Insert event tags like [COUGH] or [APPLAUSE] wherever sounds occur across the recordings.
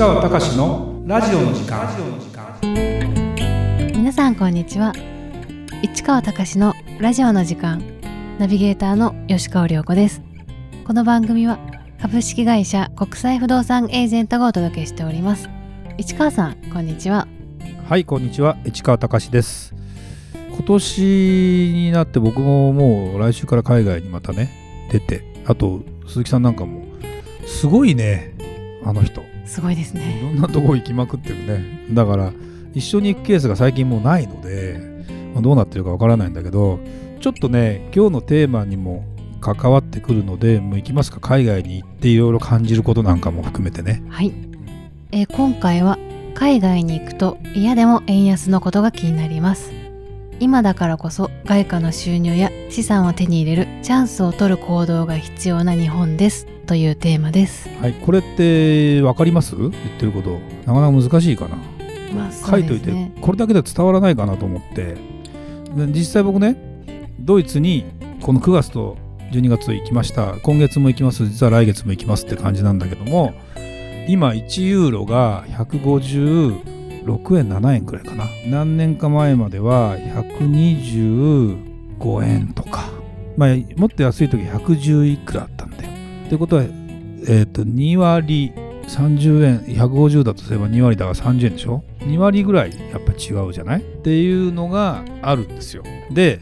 川隆のラジオの時間。皆さんこんにちは。市川隆のラジオの時間。ナビゲーターの吉川良子です。この番組は株式会社国際不動産エージェントがお届けしております。市川さんこんにちは。はいこんにちは。市川隆です。今年になって僕ももう来週から海外にまたね出てあと鈴木さんなんかもすごいねあの人すごいですいねろんなとこ行きまくってるね。だから一緒に行くケースが最近もうないので、まあどうなってるかわからないんだけどちょっとね今日のテーマにも関わってくるのでもう行きますか。海外に行っていろいろ感じることなんかも含めてね。はい、えー今回は海外に行くと嫌でも円安のことが気になります。今だからこそ外貨の収入や資産を手に入れるチャンスを取る行動が必要な日本ですというテーマです。はいこれって分かります？言ってること。なかなか難しいかな。まあ書いといて、これだけで伝わらないかなと思って。で実際僕ねドイツにこの9月と12月行きました。今月も行きます。実は来月も行きますって感じなんだけども今1ユーロが156円7円くらいかな。何年か前までは125円とか。まあもっと安い時110いくらあったんだよってことはえっ、と2割30円150だとすれば2割だから30円でしょ？2割ぐらいやっぱ違うじゃない？っていうのがあるんですよ。で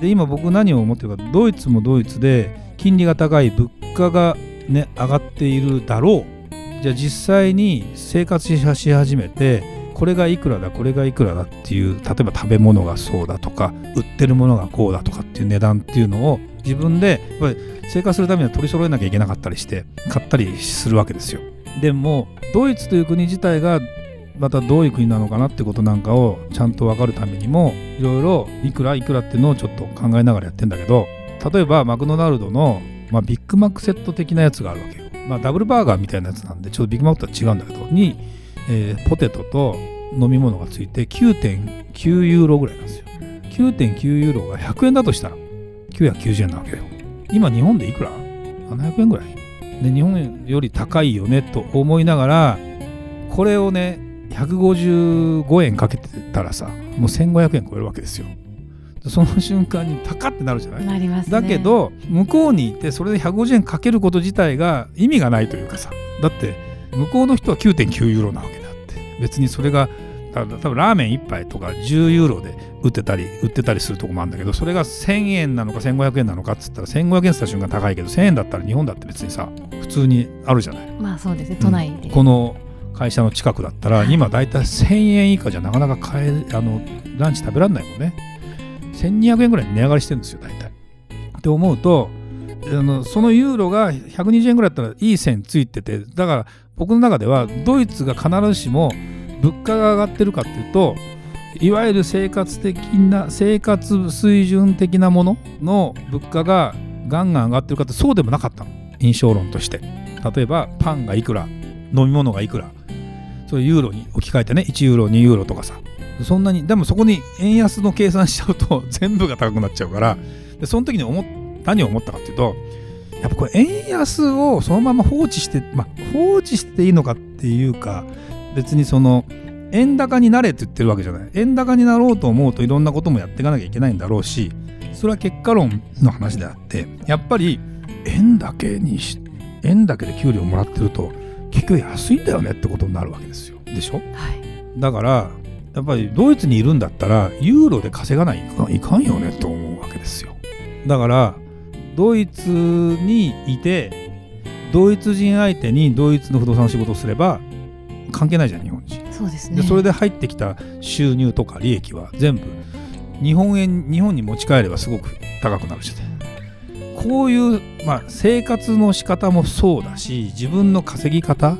で今僕何を思ってるかドイツもドイツで金利が高い物価がね上がっているだろう。じゃあ実際に生活し始めてこれがいくらだこれがいくらだっていう例えば食べ物がそうだとか売ってるものがこうだとかっていう値段っていうのを自分でやっぱり生活するためには取り揃えなきゃいけなかったりして買ったりするわけですよ。でもドイツという国自体がまたどういう国なのかなってことなんかをちゃんと分かるためにもいろいろいくらいくらっていうのをちょっと考えながらやってんだけど例えばマクドナルドの、まあ、ビッグマックセット的なやつがあるわけよ、まあ、ダブルバーガーみたいなやつなんでちょっとビッグマックとは違うんだけどに、えーポテトと飲み物がついて9.9ユーロぐらいなんですよ。9.9ユーロが100円だとしたら990円なわけよ。今日本でいくら ?700 円ぐらい。で日本より高いよねと思いながらこれをね155円かけてたらさもう1500円超えるわけですよ。その瞬間に高ってなるじゃない？なりますね。だけど向こうにいてそれで150円かけること自体が意味がないというかさ。だって向こうの人は9.9ユーロなわけであって。別にそれが多分多分ラーメン1杯とか10ユーロで売ってたり売ってたりするとこもあるんだけどそれが1000円なのか1500円なのかっつったら1500円っつった瞬間高いけど1000円だったら日本だって別にさ普通にあるじゃない。まあそうですね都内で、この会社の近くだったら今だいたい1000円以下じゃなかなか買えあのランチ食べられないもんね。1200円ぐらいに値上がりしてるんですよ大体って思うとあのそのユーロが120円ぐらいだったらいい線ついててだから僕の中ではドイツが必ずしも物価が上がってるかっていうといわゆる生活的な生活水準的なものの物価がガンガン上がってるかってそうでもなかったの。印象論として。例えばパンがいくら飲み物がいくら。それユーロに置き換えてね1ユーロ2ユーロとかさ。そんなにでもそこに円安の計算しちゃうと [LAUGHS] 全部が高くなっちゃうから。でその時に思何を思ったかっていうとやっぱこれ円安をそのまま放置してまあ放置していいのかっていうか別にその円高になれって言ってるわけじゃない。円高になろうと思うといろんなこともやっていかなきゃいけないんだろうしそれは結果論の話であってやっぱり円だけにし円だけで給料もらってると結局安いんだよねってことになるわけですよ。でしょ？はい。だからやっぱりドイツにいるんだったらユーロで稼がないいかんよねと思うわけですよ。だからドイツにいてドイツ人相手にドイツの不動産の仕事をすれば関係ないじゃん日本人。そうですね。でそれで入ってきた収入とか利益は全部日本円日本に持ち帰ればすごく高くなるし。ねこういう、まあ、生活の仕方もそうだし自分の稼ぎ方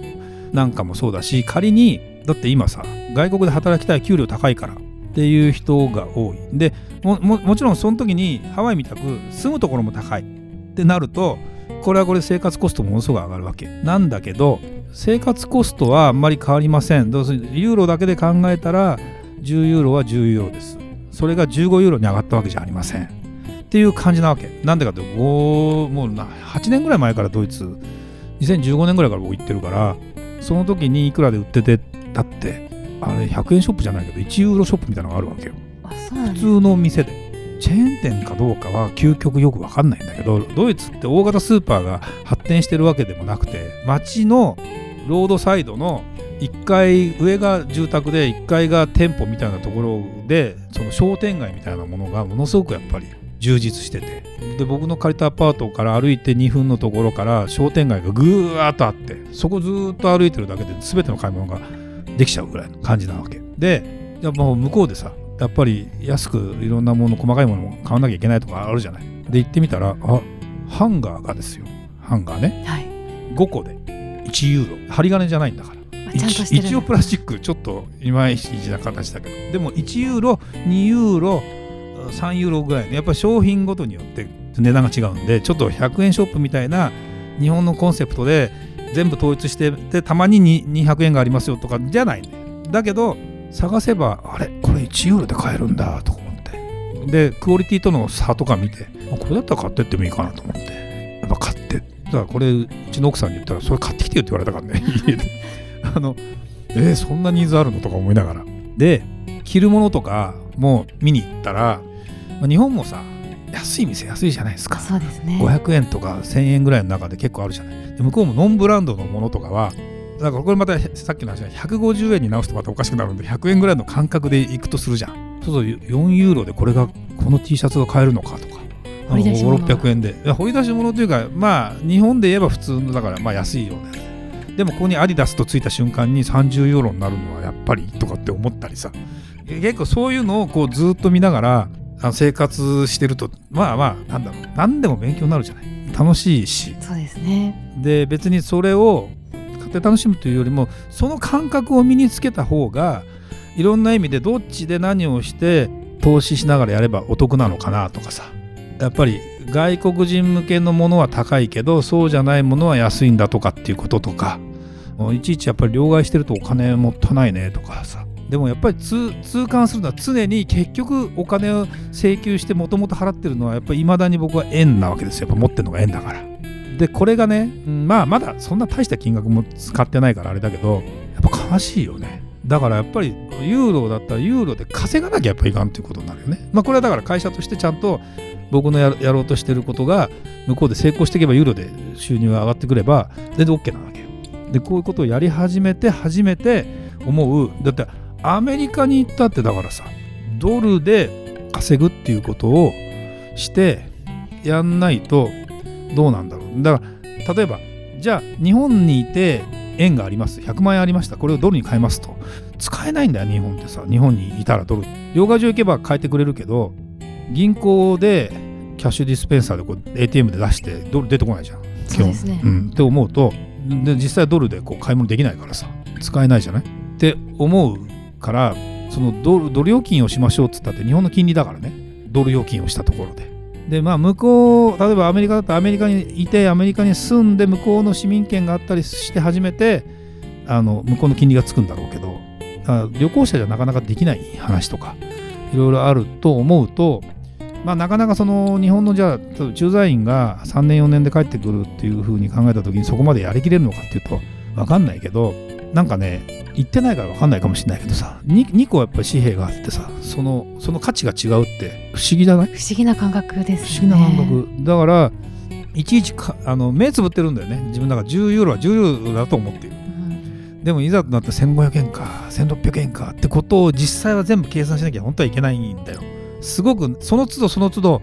なんかもそうだし仮にだって今さ外国で働きたい給料高いからっていう人が多い。でもももちろんその時にハワイみたく住むところも高いってなるとこれはこれで生活コストものすごく上がるわけなんだけど生活コストはあんまり変わりません。どうせユーロだけで考えたら10ユーロは10ユーロです。それが15ユーロに上がったわけじゃありません。っていう感じなわけ。なんでかって5もうな8年ぐらい前からドイツ2015年ぐらいから僕行ってるからその時にいくらで売っててだってあれ100円ショップじゃないけど1ユーロショップみたいなのがあるわけよ。普通の店でチェーン店かどうかは究極よく分かんないんだけどドイツって大型スーパーが発展してるわけでもなくて街のロードサイドの1階上が住宅で1階が店舗みたいなところでその商店街みたいなものがものすごくやっぱり充実してて。で僕の借りたアパートから歩いて2分のところから商店街がぐーっとあってそこずっと歩いてるだけで全ての買い物ができちゃうぐらいの感じなわけ。でやっぱ向こうでさやっぱり安くいろんなもの細かいものも買わなきゃいけないとかあるじゃない。で行ってみたらあハンガーがですよ。ハンガーね。はい。5個で。1ユーロ。針金じゃないんだから。一応プラスチック。ちょっといまいちな形だけど。でも1ユーロ2ユーロ3ユーロぐらいね。やっぱり商品ごとによって値段が違うんでちょっと100円ショップみたいな日本のコンセプトで全部統一してでたまにに200円がありますよとかじゃないね。だけど探せばあれこれ1ユーロで買えるんだとか思って。でクオリティとの差とか見てあこれだったら買ってってもいいかなと思って。やっぱ買って。だからこれうちの奥さんに言ったらそれ買ってきてよって言われたからね。家 [LAUGHS] であのえーそんなニーズあるのとか思いながら。で着るものとかも見に行ったら、まあ日本もさ安い店安いじゃないですか。そうですね。500円とか1000円ぐらいの中で結構あるじゃない。で向こうもノンブランドのものとかはだからこれまたさっきの話が150円に直すとまたおかしくなるんで100円ぐらいの感覚でいくとするじゃん。そうすると4ユーロでこれがこの T シャツが買えるのかとか。掘り出し物。は600円で。掘り出し物というかまあ日本で言えば普通のだからまあ安いようなやつでもここにアディダスとついた瞬間に30ユーロになるのはやっぱりとかって思ったりさ。結構そういうのをこうずっと見ながら生活してるとまあまあなんだろう。何でも勉強になるじゃない。楽しいし。そうですね。で別にそれを買って楽しむというよりもその感覚を身につけた方がいろんな意味でどっちで何をして投資しながらやればお得なのかなとかさ。やっぱり外国人向けのものは高いけどそうじゃないものは安いんだとかっていうこととか。もういちいちやっぱり両替してるとお金もったいないねとかさ。でもやっぱり痛痛感するのは常に結局お金を請求してもともと払ってるのはやっぱりいまだに僕は円なわけですよ。やっぱ持ってるのが円だから。でこれがね、まあまだそんな大した金額も使ってないからあれだけどやっぱ悲しいよね。だからやっぱりユーロだったらユーロで稼がなきゃやっぱいかんっていうことになるよね。まあこれはだから会社としてちゃんと僕のややろうとしてることが向こうで成功していけばユーロで収入が上がってくれば全然 OK なわけでこういうことをやり始めて初めて思う。だってアメリカに行ったってだからさドルで稼ぐっていうことをしてやんないとどうなんだろう。だから例えばじゃあ日本にいて円があります。100万円ありました。これをドルに変えますと。使えないんだよ日本ってさ。日本にいたらドル。両替所行けば変えてくれるけど銀行でキャッシュディスペンサーでこう ATM で出してドル出てこないじゃん。基本そうですね。うん、って思うとで実際ドルでこう買い物できないからさ。使えないじゃない？って思うからそのドルドル預金をしましょうっつったって日本の金利だからね。ドル預金をしたところででまあ向こう例えばアメリカだったらアメリカにいてアメリカに住んで向こうの市民権があったりして初めてあの向こうの金利がつくんだろうけど旅行者じゃなかなかできない話とかいろいろあると思うとまあ、なかなかその日本のじゃあ例えば駐在員が3年4年で帰ってくるっていうふうに考えた時にそこまでやりきれるのかっていうと分かんないけどなんかね言ってないから分かんないかもしれないけどさ 2, 2個やっぱり紙幣があってさそのその価値が違うって不思議じゃない？不思議な感覚ですね。思議な感覚。だからいちいちかあの目つぶってるんだよね。自分だから10ユーロは10ユーロだと思っている。うん。でもいざとなって1500円か1600円かってことを実際は全部計算しなきゃ本当はいけないんだよ。すごくその都度その都度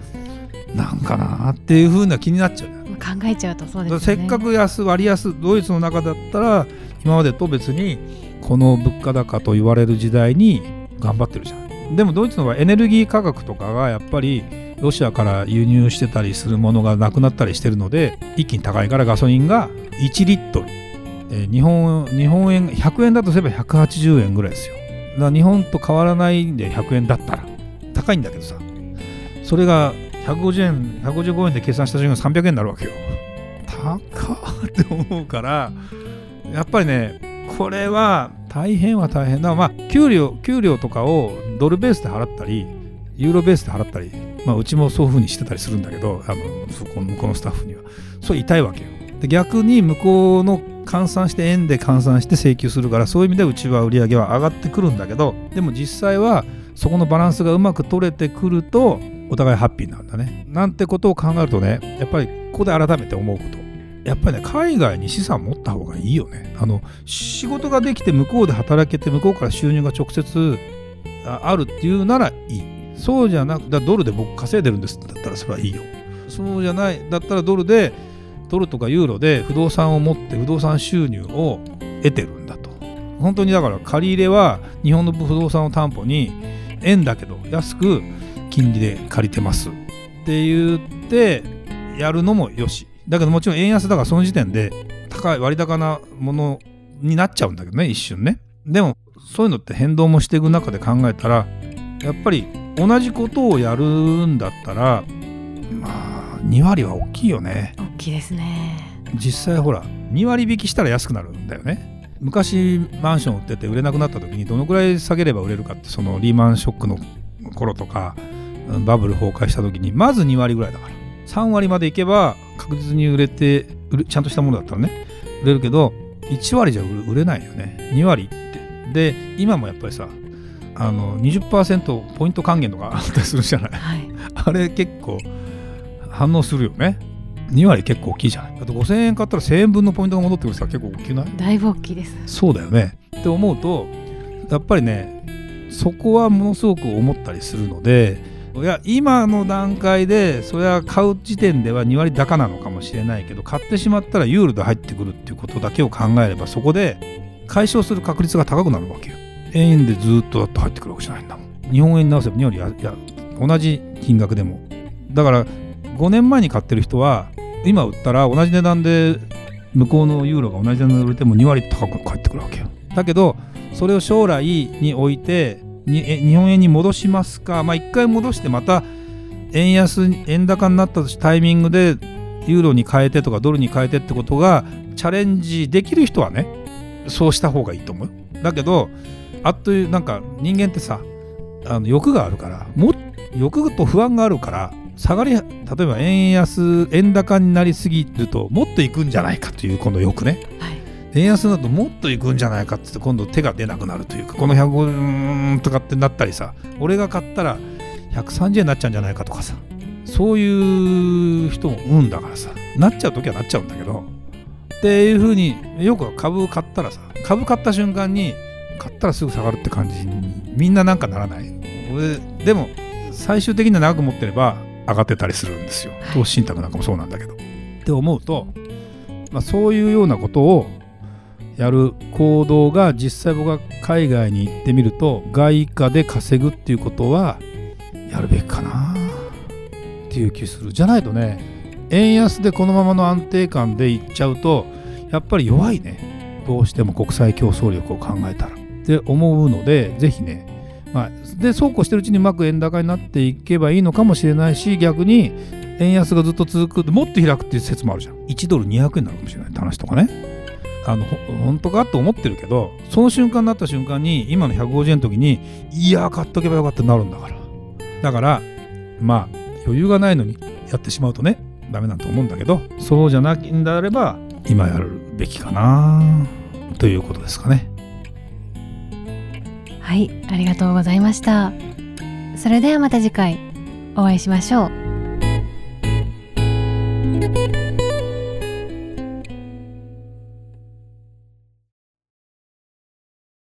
なんかなっていう風な気になっちゃう。考えちゃうとそうだですよね。せっかく安割安ドイツの中だったら今までと別にこの物価高と言われる時代に頑張ってるじゃん。でもドイツの場合エネルギー価格とかがやっぱりロシアから輸入してたりするものがなくなったりしてるので一気に高いからガソリンが1リットル、えー日本日本円100円だとすれば180円ぐらいですよ。だから日本と変わらないんで100円だったら。高いんだけどさ。それが150円155円で計算した瞬間300円になるわけよ。高っって思うからやっぱりねこれは大変は大変だ。まあ給料給料とかをドルベースで払ったりユーロベースで払ったり、まあ、うちもそういうふうにしてたりするんだけどあのそこの向こうのスタッフには。それ痛いわけよ。で逆に向こうの換算して円で換算して請求するからそういう意味でうちは売り上げは上がってくるんだけどでも実際はそこのバランスがうまく取れてくるとお互いハッピーなんだね。なんてことを考えるとねやっぱりここで改めて思うこと。やっぱりね海外に資産持った方がいいよね。あの仕事ができて向こうで働けて向こうから収入が直接あるっていうならいい。そうじゃなくだドルで僕稼いでるんですだったらそれはいいよ。そうじゃないだったらドルでドルとかユーロで不動産を持って不動産収入を得てるんだと。本当にだから借り入れは日本の不動産を担保に円だけど安く金利で借りてますって言ってやるのもよし。だけどもちろん円安だからその時点で高い割高なものになっちゃうんだけどね一瞬ね。でもそういうのって変動もしていく中で考えたらやっぱり同じことをやるんだったらまあ2割は大きいよね。大きいですね。実際ほら2割引きしたら安くなるんだよね。昔マンション売ってて売れなくなった時にどのくらい下げれば売れるかってそのリーマンショックの頃とかバブル崩壊した時にまず2割ぐらいだから。3割までいけば確実に売れてちゃんとしたものだったらね売れるけど1割じゃ売れないよね。2割って。で今もやっぱりさあの20%ポイント還元とかあったりするじゃない、はい、あれ結構反応するよね。2割結構大きいじゃない？だって5000円買ったら1000円分のポイントが戻ってくるさ結構大きくない？だいぶ大きいです。そうだよね。って思うとやっぱりねそこはものすごく思ったりするのでいや今の段階でそれは買う時点では2割高なのかもしれないけど買ってしまったらユーロで入ってくるっていうことだけを考えればそこで解消する確率が高くなるわけよ。円でずっとだって入ってくるわけじゃないんだもん。日本円に直せば2割やや同じ金額でも。だから5年前に買ってる人は今売ったら同じ値段で向こうのユーロが同じ値段で売れても2割高く返ってくるわけよ。だけどそれを将来に置いてに日本円に戻しますか？まあ一回戻してまた円安円高になったタイミングでユーロに変えてとかドルに変えてってことがチャレンジできる人はねそうした方がいいと思う。だけどあっというなんか人間ってさあの欲があるからも欲と不安があるから下がり例えば円安円高になりすぎるともっといくんじゃないかというこの欲ね、はい、円安だともっといくんじゃないかって今度手が出なくなるというかこの150とかってなったりさ俺が買ったら130円になっちゃうんじゃないかとかさそういう人も運だからさなっちゃう時はなっちゃうんだけどっていうふうによく株買ったらさ株買った瞬間に買ったらすぐ下がるって感じにみんななんかならない。でも最終的には長く持ってれば上がってたりするんですよ。投資信託なんかもそうなんだけど。って思うと、まあ、そういうようなことをやる行動が実際僕が海外に行ってみると外貨で稼ぐっていうことはやるべきかな。っていう気する。じゃないとね円安でこのままの安定感でいっちゃうとやっぱり弱いね。どうしても国際競争力を考えたら。って思うのでぜひねまあ、でそうこうしてるうちにうまく円高になっていけばいいのかもしれないし逆に円安がずっと続く。もっと開くっていう説もあるじゃん。1ドル200円になるかもしれないって話とかね。あの本当かと思ってるけどその瞬間になった瞬間に今の150円の時にいや買っとけばよかったなるんだから。だからまあ余裕がないのにやってしまうとねダメなんと思うんだけどそうじゃないんであれば今やるべきかなということですかね。はいありがとうございました。それではまた次回お会いしましょう。